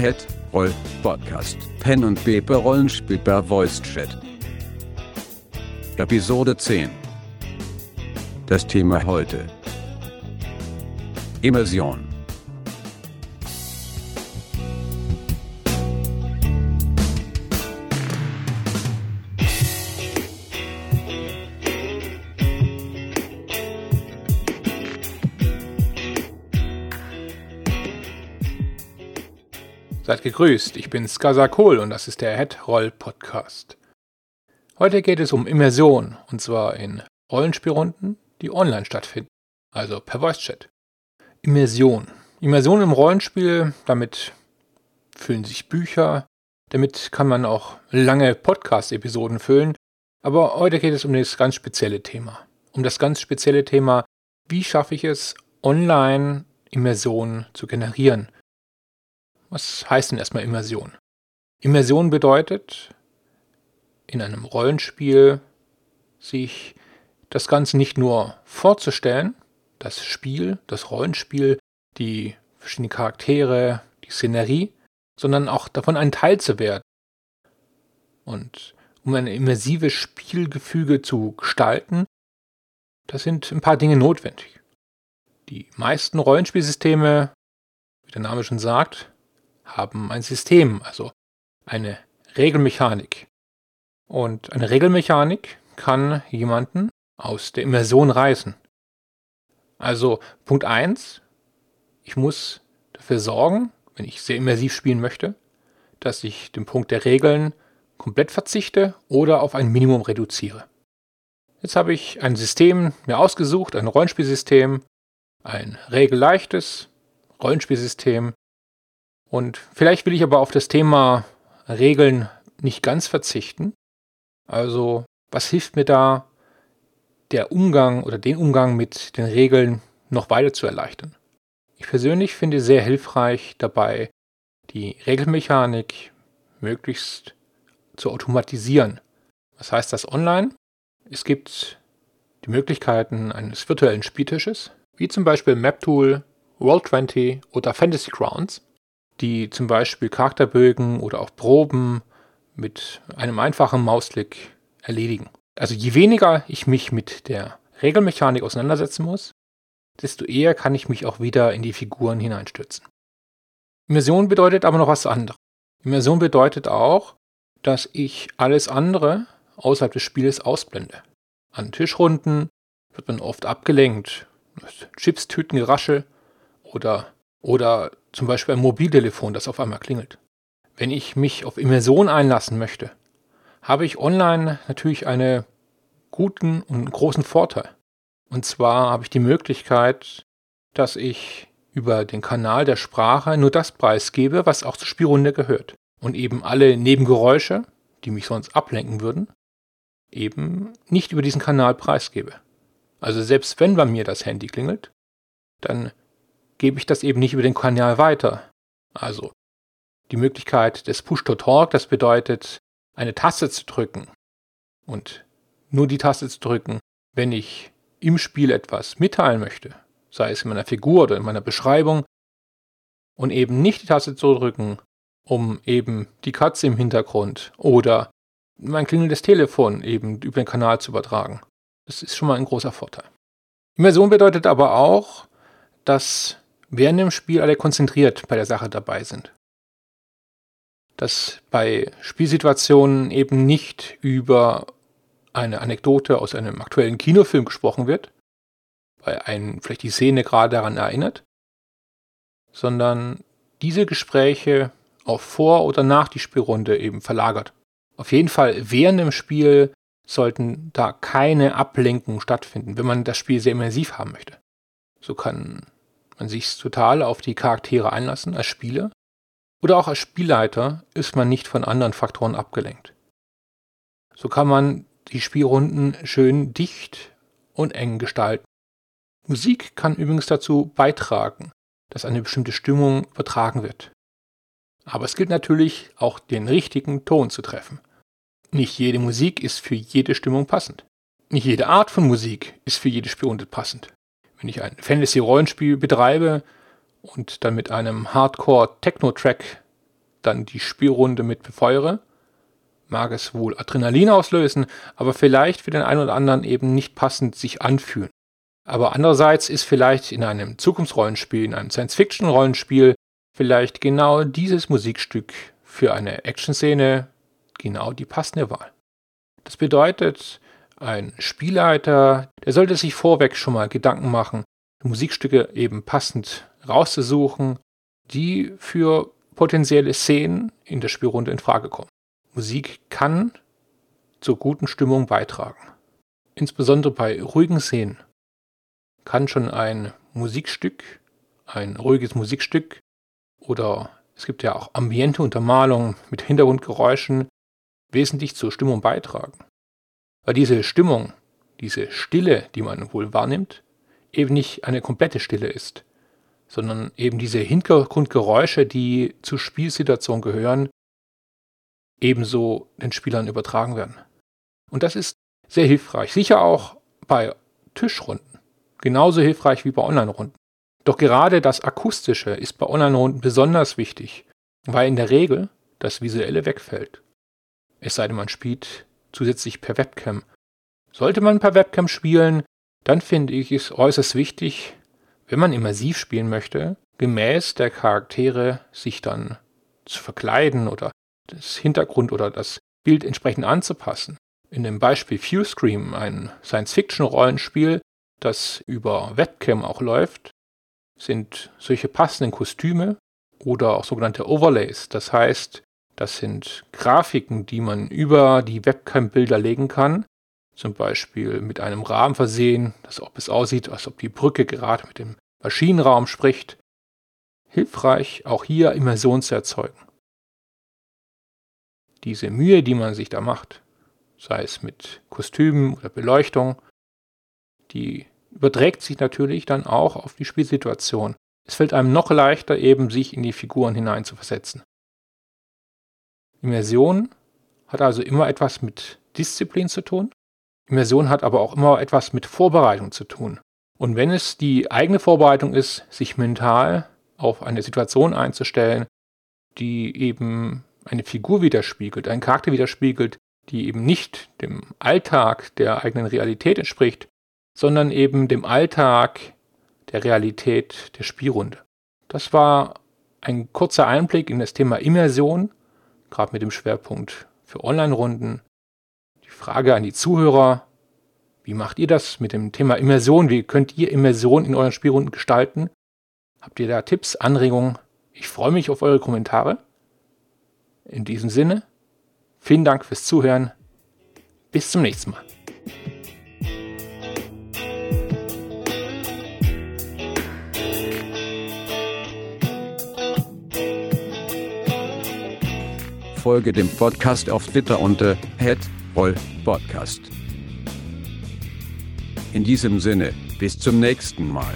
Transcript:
Head Roll Podcast Pen und Paper Rollenspiel per Voice Chat. Episode 10. Das Thema heute. Immersion. Seid gegrüßt, ich bin Skazakol und das ist der Headroll Podcast. Heute geht es um Immersion und zwar in Rollenspielrunden, die online stattfinden, also per Voice Chat. Immersion. Immersion im Rollenspiel, damit füllen sich Bücher, damit kann man auch lange Podcast-Episoden füllen, aber heute geht es um das ganz spezielle Thema. Um das ganz spezielle Thema, wie schaffe ich es, online Immersion zu generieren was heißt denn erstmal Immersion? Immersion bedeutet, in einem Rollenspiel sich das Ganze nicht nur vorzustellen, das Spiel, das Rollenspiel, die verschiedenen Charaktere, die Szenerie, sondern auch davon ein Teil zu werden. Und um ein immersives Spielgefüge zu gestalten, da sind ein paar Dinge notwendig. Die meisten Rollenspielsysteme, wie der Name schon sagt, haben ein System, also eine Regelmechanik. Und eine Regelmechanik kann jemanden aus der Immersion reißen. Also Punkt 1, ich muss dafür sorgen, wenn ich sehr immersiv spielen möchte, dass ich den Punkt der Regeln komplett verzichte oder auf ein Minimum reduziere. Jetzt habe ich ein System mir ausgesucht, ein Rollenspielsystem, ein regelleichtes Rollenspielsystem, und vielleicht will ich aber auf das Thema Regeln nicht ganz verzichten. Also, was hilft mir da, der Umgang oder den Umgang mit den Regeln noch weiter zu erleichtern? Ich persönlich finde sehr hilfreich dabei, die Regelmechanik möglichst zu automatisieren. Was heißt das online? Es gibt die Möglichkeiten eines virtuellen Spieltisches, wie zum Beispiel MapTool, Roll20 oder Fantasy Grounds die zum Beispiel Charakterbögen oder auch Proben mit einem einfachen Mausklick erledigen. Also je weniger ich mich mit der Regelmechanik auseinandersetzen muss, desto eher kann ich mich auch wieder in die Figuren hineinstürzen. Immersion bedeutet aber noch was anderes. Immersion bedeutet auch, dass ich alles andere außerhalb des Spieles ausblende. An Tischrunden wird man oft abgelenkt. Chipstütengeraschel oder oder zum Beispiel ein Mobiltelefon, das auf einmal klingelt. Wenn ich mich auf Immersion einlassen möchte, habe ich online natürlich einen guten und großen Vorteil. Und zwar habe ich die Möglichkeit, dass ich über den Kanal der Sprache nur das preisgebe, was auch zur Spielrunde gehört. Und eben alle Nebengeräusche, die mich sonst ablenken würden, eben nicht über diesen Kanal preisgebe. Also selbst wenn bei mir das Handy klingelt, dann gebe ich das eben nicht über den Kanal weiter. Also die Möglichkeit des Push-to-Talk, das bedeutet, eine Taste zu drücken und nur die Taste zu drücken, wenn ich im Spiel etwas mitteilen möchte, sei es in meiner Figur oder in meiner Beschreibung, und eben nicht die Taste zu drücken, um eben die Katze im Hintergrund oder mein klingelndes Telefon eben über den Kanal zu übertragen. Das ist schon mal ein großer Vorteil. Immersion bedeutet aber auch, dass während dem Spiel alle konzentriert bei der Sache dabei sind. Dass bei Spielsituationen eben nicht über eine Anekdote aus einem aktuellen Kinofilm gesprochen wird, weil einen vielleicht die Szene gerade daran erinnert, sondern diese Gespräche auch vor oder nach die Spielrunde eben verlagert. Auf jeden Fall während dem Spiel sollten da keine Ablenkungen stattfinden, wenn man das Spiel sehr immersiv haben möchte. So kann man sich total auf die Charaktere einlassen als Spieler. Oder auch als Spielleiter ist man nicht von anderen Faktoren abgelenkt. So kann man die Spielrunden schön dicht und eng gestalten. Musik kann übrigens dazu beitragen, dass eine bestimmte Stimmung übertragen wird. Aber es gilt natürlich auch den richtigen Ton zu treffen. Nicht jede Musik ist für jede Stimmung passend. Nicht jede Art von Musik ist für jede Spielrunde passend wenn ich ein Fantasy-Rollenspiel betreibe und dann mit einem Hardcore-Techno-Track dann die Spielrunde mit befeuere, mag es wohl Adrenalin auslösen, aber vielleicht für den einen oder anderen eben nicht passend sich anfühlen. Aber andererseits ist vielleicht in einem Zukunftsrollenspiel, in einem Science-Fiction-Rollenspiel vielleicht genau dieses Musikstück für eine Action-Szene genau die passende Wahl. Das bedeutet, ein Spielleiter, der sollte sich vorweg schon mal Gedanken machen, Musikstücke eben passend rauszusuchen, die für potenzielle Szenen in der Spielrunde in Frage kommen. Musik kann zur guten Stimmung beitragen. Insbesondere bei ruhigen Szenen kann schon ein Musikstück, ein ruhiges Musikstück oder es gibt ja auch ambiente Untermalung mit Hintergrundgeräuschen wesentlich zur Stimmung beitragen. Weil diese Stimmung, diese Stille, die man wohl wahrnimmt, eben nicht eine komplette Stille ist, sondern eben diese Hintergrundgeräusche, die zur Spielsituation gehören, ebenso den Spielern übertragen werden. Und das ist sehr hilfreich, sicher auch bei Tischrunden, genauso hilfreich wie bei Online-Runden. Doch gerade das Akustische ist bei Online-Runden besonders wichtig, weil in der Regel das Visuelle wegfällt. Es sei denn, man spielt zusätzlich per Webcam. Sollte man per Webcam spielen, dann finde ich es äußerst wichtig, wenn man immersiv spielen möchte, gemäß der Charaktere sich dann zu verkleiden oder das Hintergrund oder das Bild entsprechend anzupassen. In dem Beispiel Viewscream, ein Science-Fiction-Rollenspiel, das über Webcam auch läuft, sind solche passenden Kostüme oder auch sogenannte Overlays. Das heißt, das sind Grafiken, die man über die Webcam-Bilder legen kann, zum Beispiel mit einem Rahmen versehen, dass ob es aussieht, als ob die Brücke gerade mit dem Maschinenraum spricht. Hilfreich, auch hier Immersion zu erzeugen. Diese Mühe, die man sich da macht, sei es mit Kostümen oder Beleuchtung, die überträgt sich natürlich dann auch auf die Spielsituation. Es fällt einem noch leichter, eben sich in die Figuren hineinzuversetzen. Immersion hat also immer etwas mit Disziplin zu tun Immersion hat aber auch immer etwas mit Vorbereitung zu tun. Und wenn es die eigene Vorbereitung ist, sich mental auf eine Situation einzustellen, die eben eine Figur widerspiegelt, einen Charakter widerspiegelt, die eben nicht dem Alltag der eigenen Realität entspricht, sondern eben dem Alltag der Realität der Spielrunde. Das war ein kurzer Einblick in das Thema Immersion, gerade mit dem Schwerpunkt für Online-Runden Frage an die Zuhörer. Wie macht ihr das mit dem Thema Immersion? Wie könnt ihr Immersion in euren Spielrunden gestalten? Habt ihr da Tipps, Anregungen? Ich freue mich auf eure Kommentare. In diesem Sinne, vielen Dank fürs Zuhören. Bis zum nächsten Mal. Folge dem Podcast auf Twitter unter Podcast. In diesem Sinne, bis zum nächsten Mal.